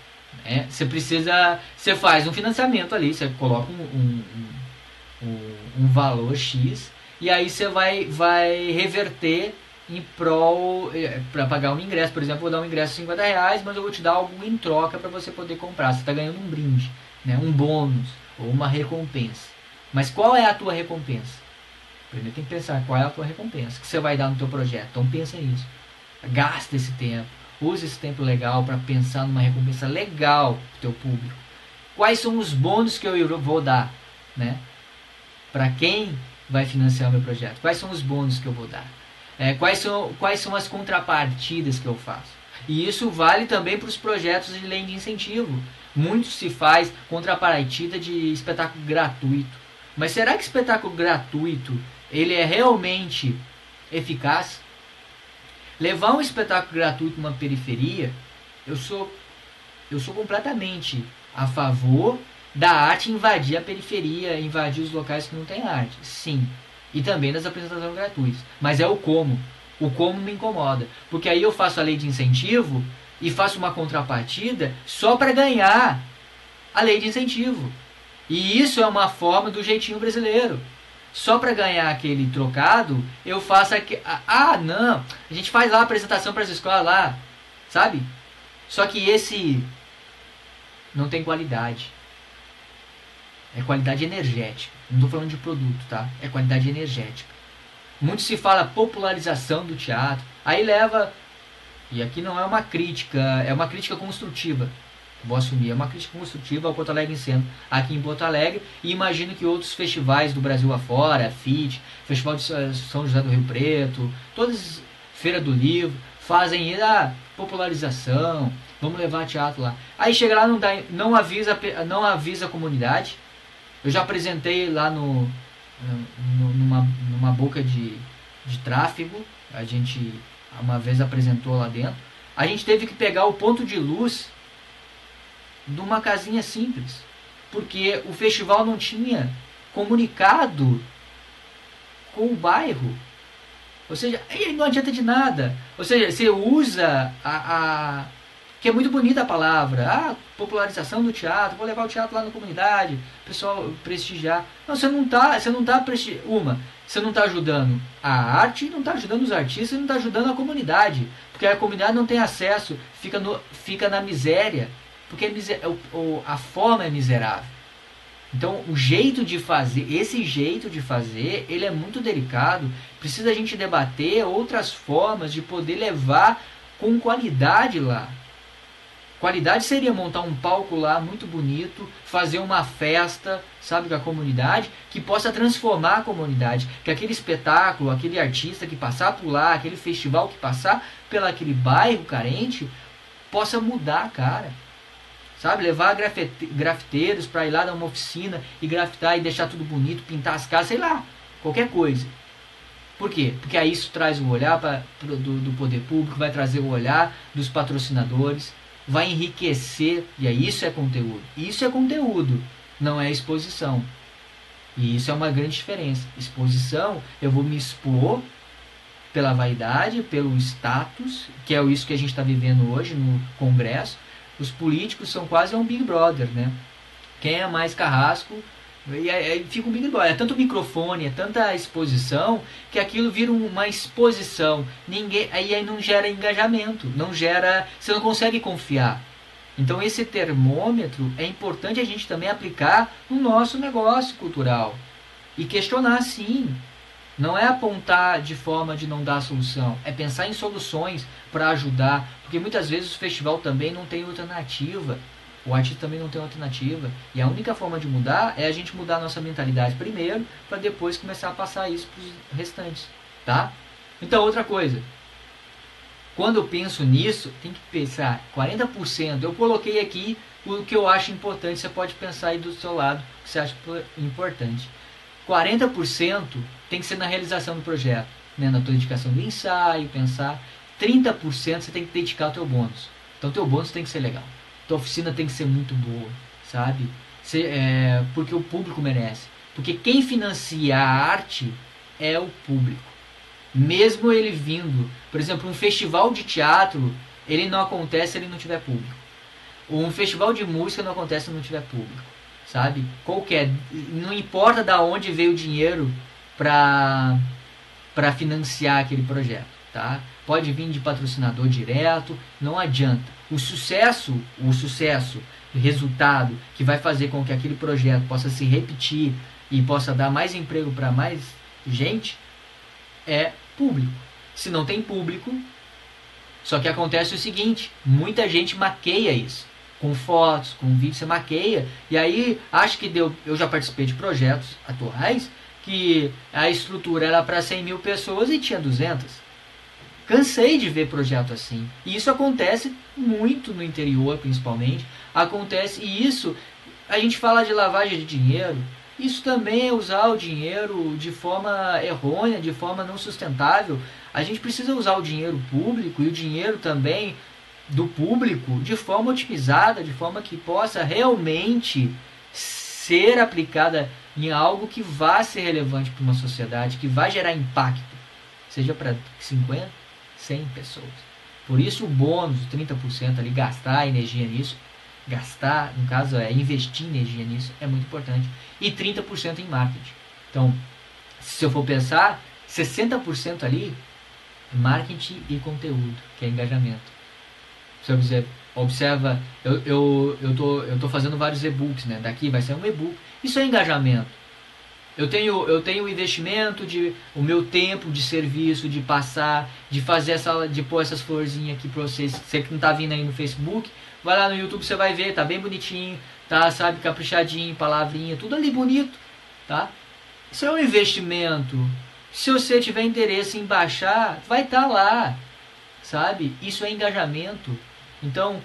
né, você precisa. Você faz um financiamento ali, você coloca um, um, um, um valor X e aí você vai, vai reverter em prol eh, para pagar um ingresso. Por exemplo, vou dar um ingresso de 50 reais, mas eu vou te dar algo em troca para você poder comprar. Você está ganhando um brinde, né? um bônus ou uma recompensa. Mas qual é a tua recompensa? Primeiro tem que pensar qual é a tua recompensa que você vai dar no teu projeto. Então pensa nisso. Gasta esse tempo. Use esse tempo legal para pensar numa recompensa legal para o teu público. Quais são os bônus que eu vou dar, né? Para quem vai financiar o meu projeto? Quais são os bônus que eu vou dar? É, quais, são, quais são as contrapartidas que eu faço? E isso vale também para os projetos de lei de incentivo. Muito se faz contrapartida de espetáculo gratuito. Mas será que espetáculo gratuito ele é realmente eficaz? Levar um espetáculo gratuito numa periferia, eu sou eu sou completamente a favor da arte invadir a periferia, invadir os locais que não tem arte. Sim. E também das apresentações gratuitas. Mas é o como. O como me incomoda. Porque aí eu faço a lei de incentivo e faço uma contrapartida só para ganhar a lei de incentivo. E isso é uma forma do jeitinho brasileiro. Só para ganhar aquele trocado, eu faço aqui. Ah, não! A gente faz lá a apresentação para as escolas lá, sabe? Só que esse não tem qualidade. É qualidade energética. Não estou falando de produto, tá? É qualidade energética. Muito se fala popularização do teatro. Aí leva. E aqui não é uma crítica, é uma crítica construtiva vou assumir, é uma crítica construtiva ao Porto Alegre em Centro, aqui em Porto Alegre, e imagino que outros festivais do Brasil afora, FIT, Festival de São José do Rio Preto, todas, Feira do Livro, fazem a popularização, vamos levar teatro lá. Aí chega lá, não, dá, não, avisa, não avisa a comunidade, eu já apresentei lá no, no numa, numa boca de, de tráfego, a gente uma vez apresentou lá dentro, a gente teve que pegar o ponto de luz de uma casinha simples, porque o festival não tinha comunicado com o bairro. Ou seja, não adianta de nada. Ou seja, você usa a que é muito bonita a palavra, ah, popularização do teatro, vou levar o teatro lá na comunidade, o pessoal prestigiar. Não, você não está, você não tá prestigiando, uma, você não está ajudando a arte, não está ajudando os artistas, não está ajudando a comunidade, porque a comunidade não tem acesso, fica, no, fica na miséria, porque é a forma é miserável. Então, o jeito de fazer, esse jeito de fazer, ele é muito delicado. Precisa a gente debater outras formas de poder levar com qualidade lá. Qualidade seria montar um palco lá muito bonito, fazer uma festa, sabe, com a comunidade, que possa transformar a comunidade. Que aquele espetáculo, aquele artista que passar por lá, aquele festival que passar pelo aquele bairro carente, possa mudar, cara. Sabe? Levar grafiteiros para ir lá dar uma oficina e grafitar e deixar tudo bonito, pintar as casas, sei lá, qualquer coisa. Por quê? Porque aí isso traz o olhar pra, do, do poder público, vai trazer o olhar dos patrocinadores, vai enriquecer, e aí isso é conteúdo. Isso é conteúdo, não é exposição. E isso é uma grande diferença. Exposição, eu vou me expor pela vaidade, pelo status, que é isso que a gente está vivendo hoje no Congresso, os políticos são quase um Big Brother, né? Quem é mais carrasco, e aí fica um Big Brother. É tanto microfone, é tanta exposição, que aquilo vira uma exposição. Ninguém, aí, aí não gera engajamento, não gera. Você não consegue confiar. Então esse termômetro é importante a gente também aplicar no nosso negócio cultural. E questionar sim. Não é apontar de forma de não dar solução, é pensar em soluções para ajudar, porque muitas vezes o festival também não tem alternativa. O artista também não tem alternativa. E a única forma de mudar é a gente mudar a nossa mentalidade primeiro, para depois começar a passar isso para os restantes. Tá? Então, outra coisa. Quando eu penso nisso, tem que pensar 40%. Eu coloquei aqui o que eu acho importante. Você pode pensar aí do seu lado o que você acha importante. 40% tem que ser na realização do projeto, né? na tua dedicação do ensaio, pensar. 30% você tem que dedicar ao teu bônus. Então, teu bônus tem que ser legal tua oficina tem que ser muito boa, sabe? é, porque o público merece. Porque quem financia a arte é o público. Mesmo ele vindo, por exemplo, um festival de teatro, ele não acontece se ele não tiver público. Um festival de música não acontece se não tiver público, sabe? Qualquer, não importa da onde veio o dinheiro para para financiar aquele projeto, tá? Pode vir de patrocinador direto, não adianta o sucesso, o sucesso, o resultado que vai fazer com que aquele projeto possa se repetir e possa dar mais emprego para mais gente é público. Se não tem público, só que acontece o seguinte, muita gente maqueia isso. Com fotos, com vídeos, você maqueia. E aí, acho que deu. Eu já participei de projetos atuais que a estrutura era para 100 mil pessoas e tinha 200. Cansei de ver projeto assim. E isso acontece muito no interior, principalmente. Acontece, e isso, a gente fala de lavagem de dinheiro. Isso também é usar o dinheiro de forma errônea, de forma não sustentável. A gente precisa usar o dinheiro público e o dinheiro também do público de forma otimizada, de forma que possa realmente ser aplicada em algo que vá ser relevante para uma sociedade, que vai gerar impacto, seja para 50, 100 pessoas. Por isso o bônus, 30% ali, gastar energia nisso, gastar, no caso é investir energia nisso, é muito importante. E 30% em marketing. Então, se eu for pensar, 60% ali, marketing e conteúdo, que é engajamento. Você observa, observa eu, eu, eu, tô, eu tô fazendo vários e-books, né? Daqui vai ser um e-book. Isso é engajamento. Eu tenho, eu tenho investimento de o meu tempo de serviço, de passar, de fazer essa, de pôr essas florzinhas aqui para vocês. Você que não tá vindo aí no Facebook, vai lá no YouTube, você vai ver, tá bem bonitinho, tá, sabe, caprichadinho, palavrinha, tudo ali bonito, tá? Isso é um investimento. Se você tiver interesse em baixar, vai estar tá lá, sabe? Isso é engajamento. Então,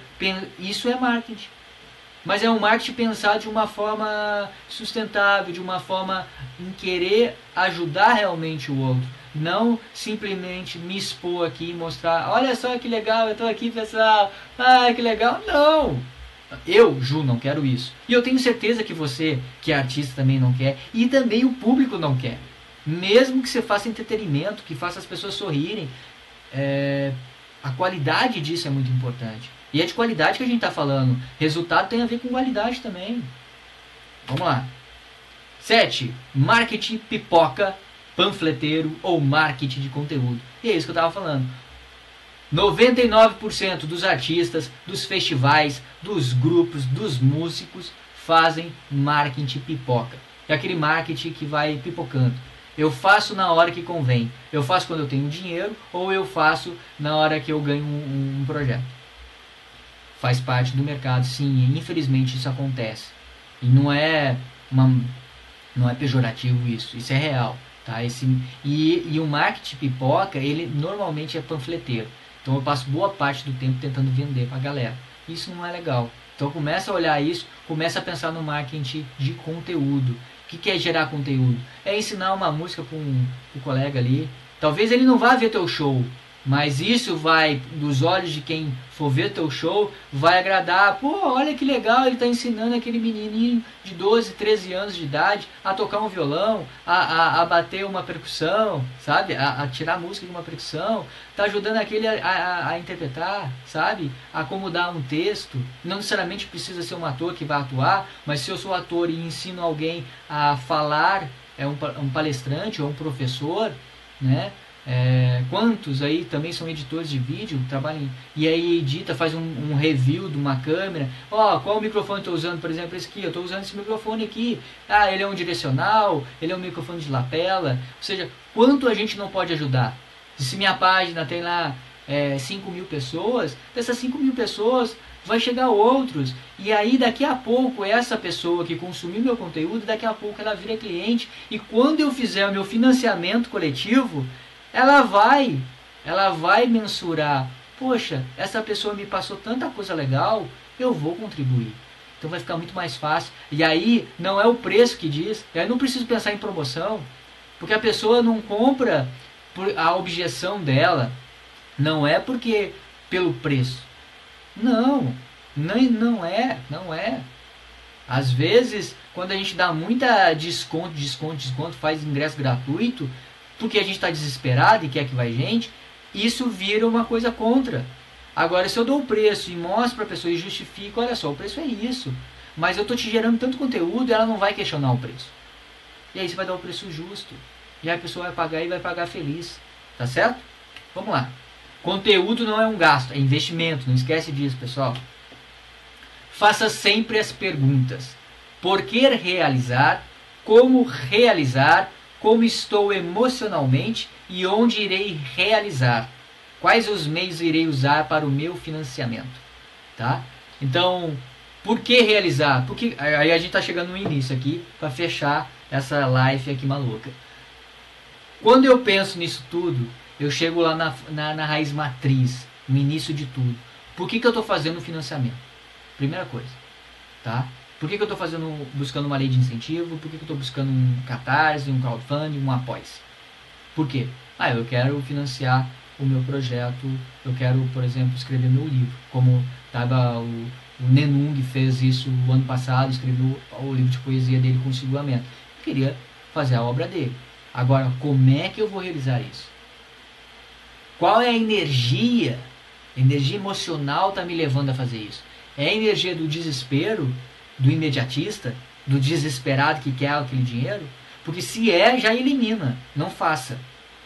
isso é marketing. Mas é um marketing pensado de uma forma sustentável, de uma forma em querer ajudar realmente o outro. Não simplesmente me expor aqui e mostrar, olha só que legal, eu estou aqui pessoal, ah, que legal. Não! Eu, Ju, não quero isso. E eu tenho certeza que você, que é artista, também não quer. E também o público não quer. Mesmo que você faça entretenimento, que faça as pessoas sorrirem, é, a qualidade disso é muito importante. E é de qualidade que a gente está falando. Resultado tem a ver com qualidade também. Vamos lá. 7. Marketing pipoca, panfleteiro ou marketing de conteúdo. E é isso que eu estava falando. 99% dos artistas, dos festivais, dos grupos, dos músicos fazem marketing pipoca. É aquele marketing que vai pipocando. Eu faço na hora que convém. Eu faço quando eu tenho dinheiro ou eu faço na hora que eu ganho um, um projeto faz parte do mercado, sim, infelizmente isso acontece. E não é uma não é pejorativo isso, isso é real, tá? Esse e, e o marketing pipoca, ele normalmente é panfleteiro. Então eu passo boa parte do tempo tentando vender para a galera. Isso não é legal. Então começa a olhar isso, começa a pensar no marketing de conteúdo. O que, que é gerar conteúdo? É ensinar uma música um, um colega ali. Talvez ele não vá ver teu show, mas isso vai, dos olhos de quem for ver teu show, vai agradar. Pô, olha que legal, ele está ensinando aquele menininho de 12, 13 anos de idade a tocar um violão, a, a, a bater uma percussão, sabe? A, a, tirar música de uma percussão. Está ajudando aquele a, a, a, interpretar, sabe? A acomodar um texto. Não necessariamente precisa ser um ator que vai atuar, mas se eu sou ator e ensino alguém a falar, é um, um palestrante ou um professor, né? É, quantos aí também são editores de vídeo, trabalham e aí edita, faz um, um review de uma câmera. Ó, oh, qual microfone estou usando, por exemplo, esse aqui? Eu estou usando esse microfone aqui. Ah, ele é um direcional, ele é um microfone de lapela. Ou seja, quanto a gente não pode ajudar? Se minha página tem lá é, 5 mil pessoas, dessas 5 mil pessoas vai chegar outros. E aí daqui a pouco essa pessoa que consumiu meu conteúdo, daqui a pouco ela vira cliente. E quando eu fizer o meu financiamento coletivo, ela vai, ela vai mensurar, poxa, essa pessoa me passou tanta coisa legal, eu vou contribuir. Então vai ficar muito mais fácil. E aí não é o preço que diz, e aí não preciso pensar em promoção, porque a pessoa não compra por a objeção dela, não é porque pelo preço. Não, nem não é, não é. Às vezes, quando a gente dá muita desconto, desconto, desconto, faz ingresso gratuito, porque a gente está desesperado e quer que vai gente, isso vira uma coisa contra. Agora, se eu dou o preço e mostro para a pessoa e justifico, olha só, o preço é isso. Mas eu estou te gerando tanto conteúdo ela não vai questionar o preço. E aí você vai dar o preço justo. E aí a pessoa vai pagar e vai pagar feliz. Tá certo? Vamos lá. Conteúdo não é um gasto, é investimento. Não esquece disso, pessoal. Faça sempre as perguntas. Por que realizar? Como realizar? Como estou emocionalmente e onde irei realizar? Quais os meios irei usar para o meu financiamento? Tá? Então, por que realizar? Porque aí a gente está chegando no início aqui para fechar essa live aqui maluca. Quando eu penso nisso tudo, eu chego lá na, na, na raiz matriz, no início de tudo. Por que, que eu estou fazendo o financiamento? Primeira coisa, tá? Por que, que eu estou fazendo, buscando uma lei de incentivo? Por que, que eu estou buscando um catarse, um crowdfunding, um após? Por quê? Ah, eu quero financiar o meu projeto, eu quero, por exemplo, escrever meu livro, como tava o, o Nenung fez isso o ano passado, escreveu o livro de poesia dele com seguramento. Eu queria fazer a obra dele. Agora, como é que eu vou realizar isso? Qual é a energia? A energia emocional está me levando a fazer isso. É a energia do desespero, do imediatista, do desesperado que quer aquele dinheiro? Porque se é, já elimina. Não faça.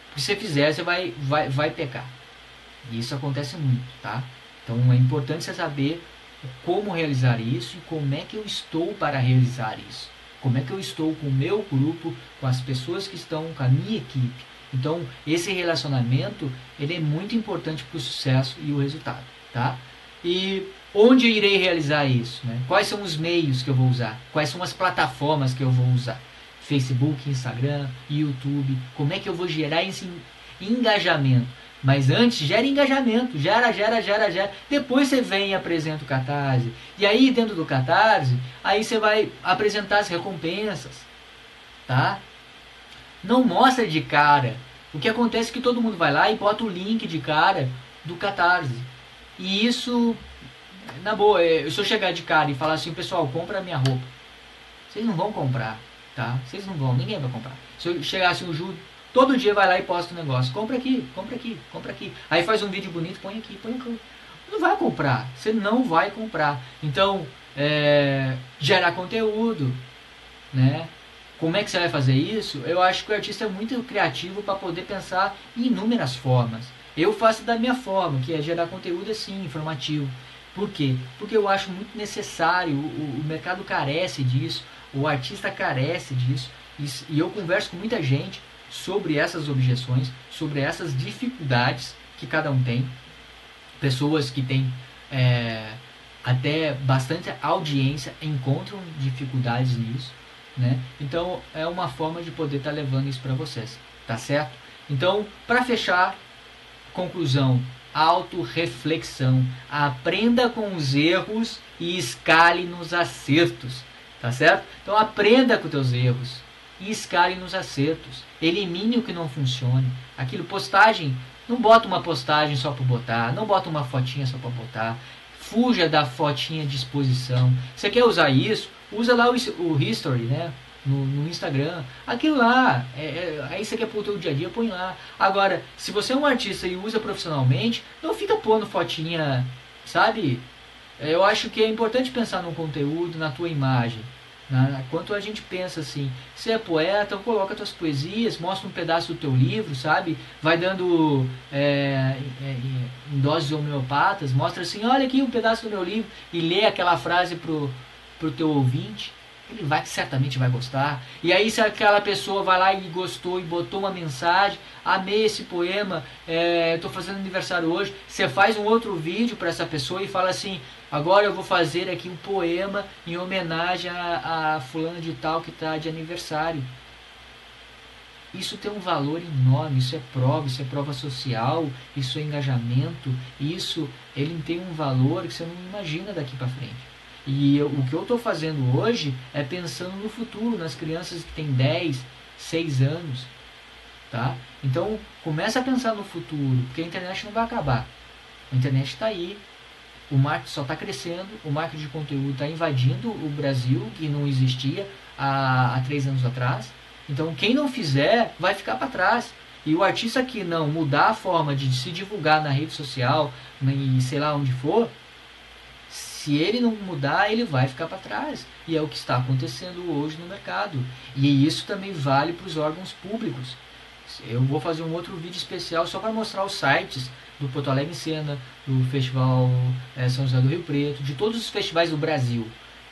Porque se você fizer, você vai, vai, vai pecar. E isso acontece muito, tá? Então é importante você saber como realizar isso e como é que eu estou para realizar isso. Como é que eu estou com o meu grupo, com as pessoas que estão com a minha equipe então, esse relacionamento, ele é muito importante para o sucesso e o resultado, tá? E onde eu irei realizar isso? Né? Quais são os meios que eu vou usar? Quais são as plataformas que eu vou usar? Facebook, Instagram, YouTube. Como é que eu vou gerar esse engajamento? Mas antes, gera engajamento, gera, gera, gera, gera. Depois você vem e apresenta o Catarse. E aí, dentro do Catarse, aí você vai apresentar as recompensas, tá? Não mostra de cara. O que acontece é que todo mundo vai lá e bota o link de cara do Catarse. E isso, na boa, é, se eu chegar de cara e falar assim, pessoal, compra minha roupa. Vocês não vão comprar, tá? Vocês não vão, ninguém vai comprar. Se eu chegasse o Ju, todo dia vai lá e posta um negócio. Compra aqui, compra aqui, compra aqui. Aí faz um vídeo bonito, põe aqui, põe aqui. Não vai comprar. Você não vai comprar. Então, é, gerar conteúdo, né? Como é que você vai fazer isso? Eu acho que o artista é muito criativo para poder pensar em inúmeras formas. Eu faço da minha forma, que é gerar conteúdo assim, informativo. Por quê? Porque eu acho muito necessário, o, o mercado carece disso, o artista carece disso, e, e eu converso com muita gente sobre essas objeções, sobre essas dificuldades que cada um tem. Pessoas que têm é, até bastante audiência encontram dificuldades nisso. Né? Então é uma forma de poder estar tá levando isso para vocês, tá certo? Então, para fechar, conclusão, autorreflexão. Aprenda com os erros e escale nos acertos, tá certo? Então aprenda com teus erros e escale nos acertos. Elimine o que não funcione. Aquilo postagem, não bota uma postagem só para botar, não bota uma fotinha só para botar. Fuja da fotinha de exposição. Você quer usar isso? Usa lá o, o history, né? No, no, Instagram, aquilo lá, é, é, você quer pôr o teu dia a dia, põe lá. Agora, se você é um artista e usa profissionalmente, não fica pondo fotinha, sabe? É, eu acho que é importante pensar no conteúdo, na tua imagem. Né? Quanto a gente pensa assim, você é poeta, coloca tuas poesias, mostra um pedaço do teu livro, sabe? Vai dando é, é, em doses homeopatas, mostra assim, olha aqui um pedaço do meu livro e lê aquela frase pro, pro teu ouvinte, ele vai certamente vai gostar. E aí se aquela pessoa vai lá e gostou e botou uma mensagem, amei esse poema, estou é, fazendo aniversário hoje, você faz um outro vídeo para essa pessoa e fala assim, agora eu vou fazer aqui um poema em homenagem a, a fulano de tal que está de aniversário. Isso tem um valor enorme, isso é prova, isso é prova social, isso é engajamento, isso ele tem um valor que você não imagina daqui para frente. E eu, o que eu estou fazendo hoje é pensando no futuro, nas crianças que têm 10, 6 anos. Tá? Então, começa a pensar no futuro, porque a internet não vai acabar. A internet está aí, o marketing só está crescendo, o marketing de conteúdo está invadindo o Brasil, que não existia há, há três anos atrás. Então, quem não fizer, vai ficar para trás. E o artista que não mudar a forma de se divulgar na rede social, e sei lá onde for, se ele não mudar, ele vai ficar para trás. E é o que está acontecendo hoje no mercado. E isso também vale para os órgãos públicos. Eu vou fazer um outro vídeo especial só para mostrar os sites do Porto Alegre em Cena, do Festival é, São José do Rio Preto, de todos os festivais do Brasil.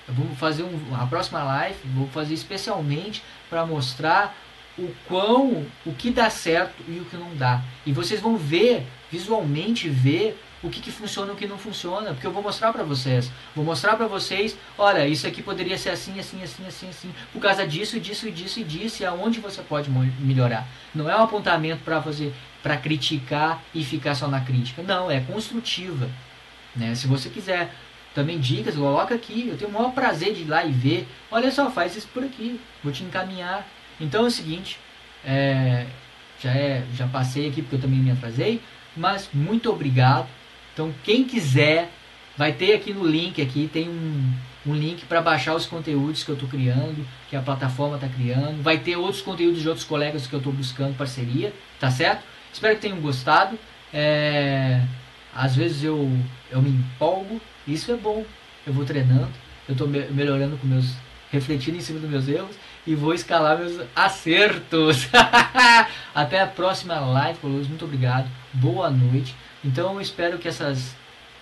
Eu vou fazer um, a próxima live, vou fazer especialmente para mostrar o quão, o que dá certo e o que não dá. E vocês vão ver, visualmente ver o que, que funciona e o que não funciona, porque eu vou mostrar para vocês. Vou mostrar para vocês, olha, isso aqui poderia ser assim, assim, assim, assim, assim, por causa disso, disso, disso e disso, e aonde você pode melhorar. Não é um apontamento para fazer, para criticar e ficar só na crítica. Não, é construtiva. Né? Se você quiser também dicas, coloca aqui. Eu tenho o maior prazer de ir lá e ver. Olha só, faz isso por aqui. Vou te encaminhar. Então é o seguinte, é, já, é, já passei aqui porque eu também me atrasei, mas muito obrigado então quem quiser, vai ter aqui no link aqui, tem um, um link para baixar os conteúdos que eu estou criando, que a plataforma está criando. Vai ter outros conteúdos de outros colegas que eu estou buscando parceria, tá certo? Espero que tenham gostado. É, às vezes eu, eu me empolgo, isso é bom. Eu vou treinando, eu estou me melhorando com meus. refletindo em cima dos meus erros e vou escalar meus acertos. [laughs] Até a próxima live, Muito obrigado. Boa noite. Então eu espero que essas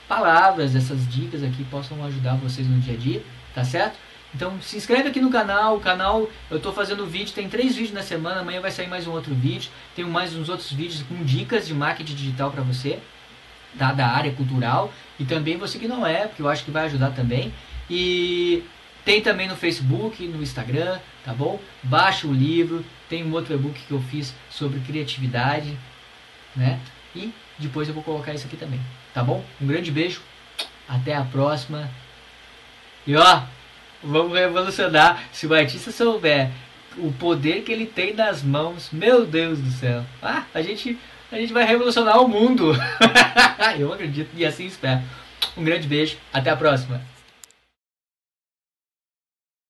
palavras, essas dicas aqui possam ajudar vocês no dia a dia, tá certo? Então se inscreve aqui no canal, o canal eu estou fazendo vídeo, tem três vídeos na semana, amanhã vai sair mais um outro vídeo, tem mais uns outros vídeos com dicas de marketing digital para você, tá? da área cultural, e também você que não é, porque eu acho que vai ajudar também. E tem também no Facebook, no Instagram, tá bom? Baixa o livro, tem um outro e-book que eu fiz sobre criatividade, né? E depois eu vou colocar isso aqui também. Tá bom? Um grande beijo. Até a próxima. E ó, vamos revolucionar. Se o artista souber o poder que ele tem nas mãos, meu Deus do céu. Ah, a gente, a gente vai revolucionar o mundo. [laughs] eu acredito e assim espero. Um grande beijo. Até a próxima.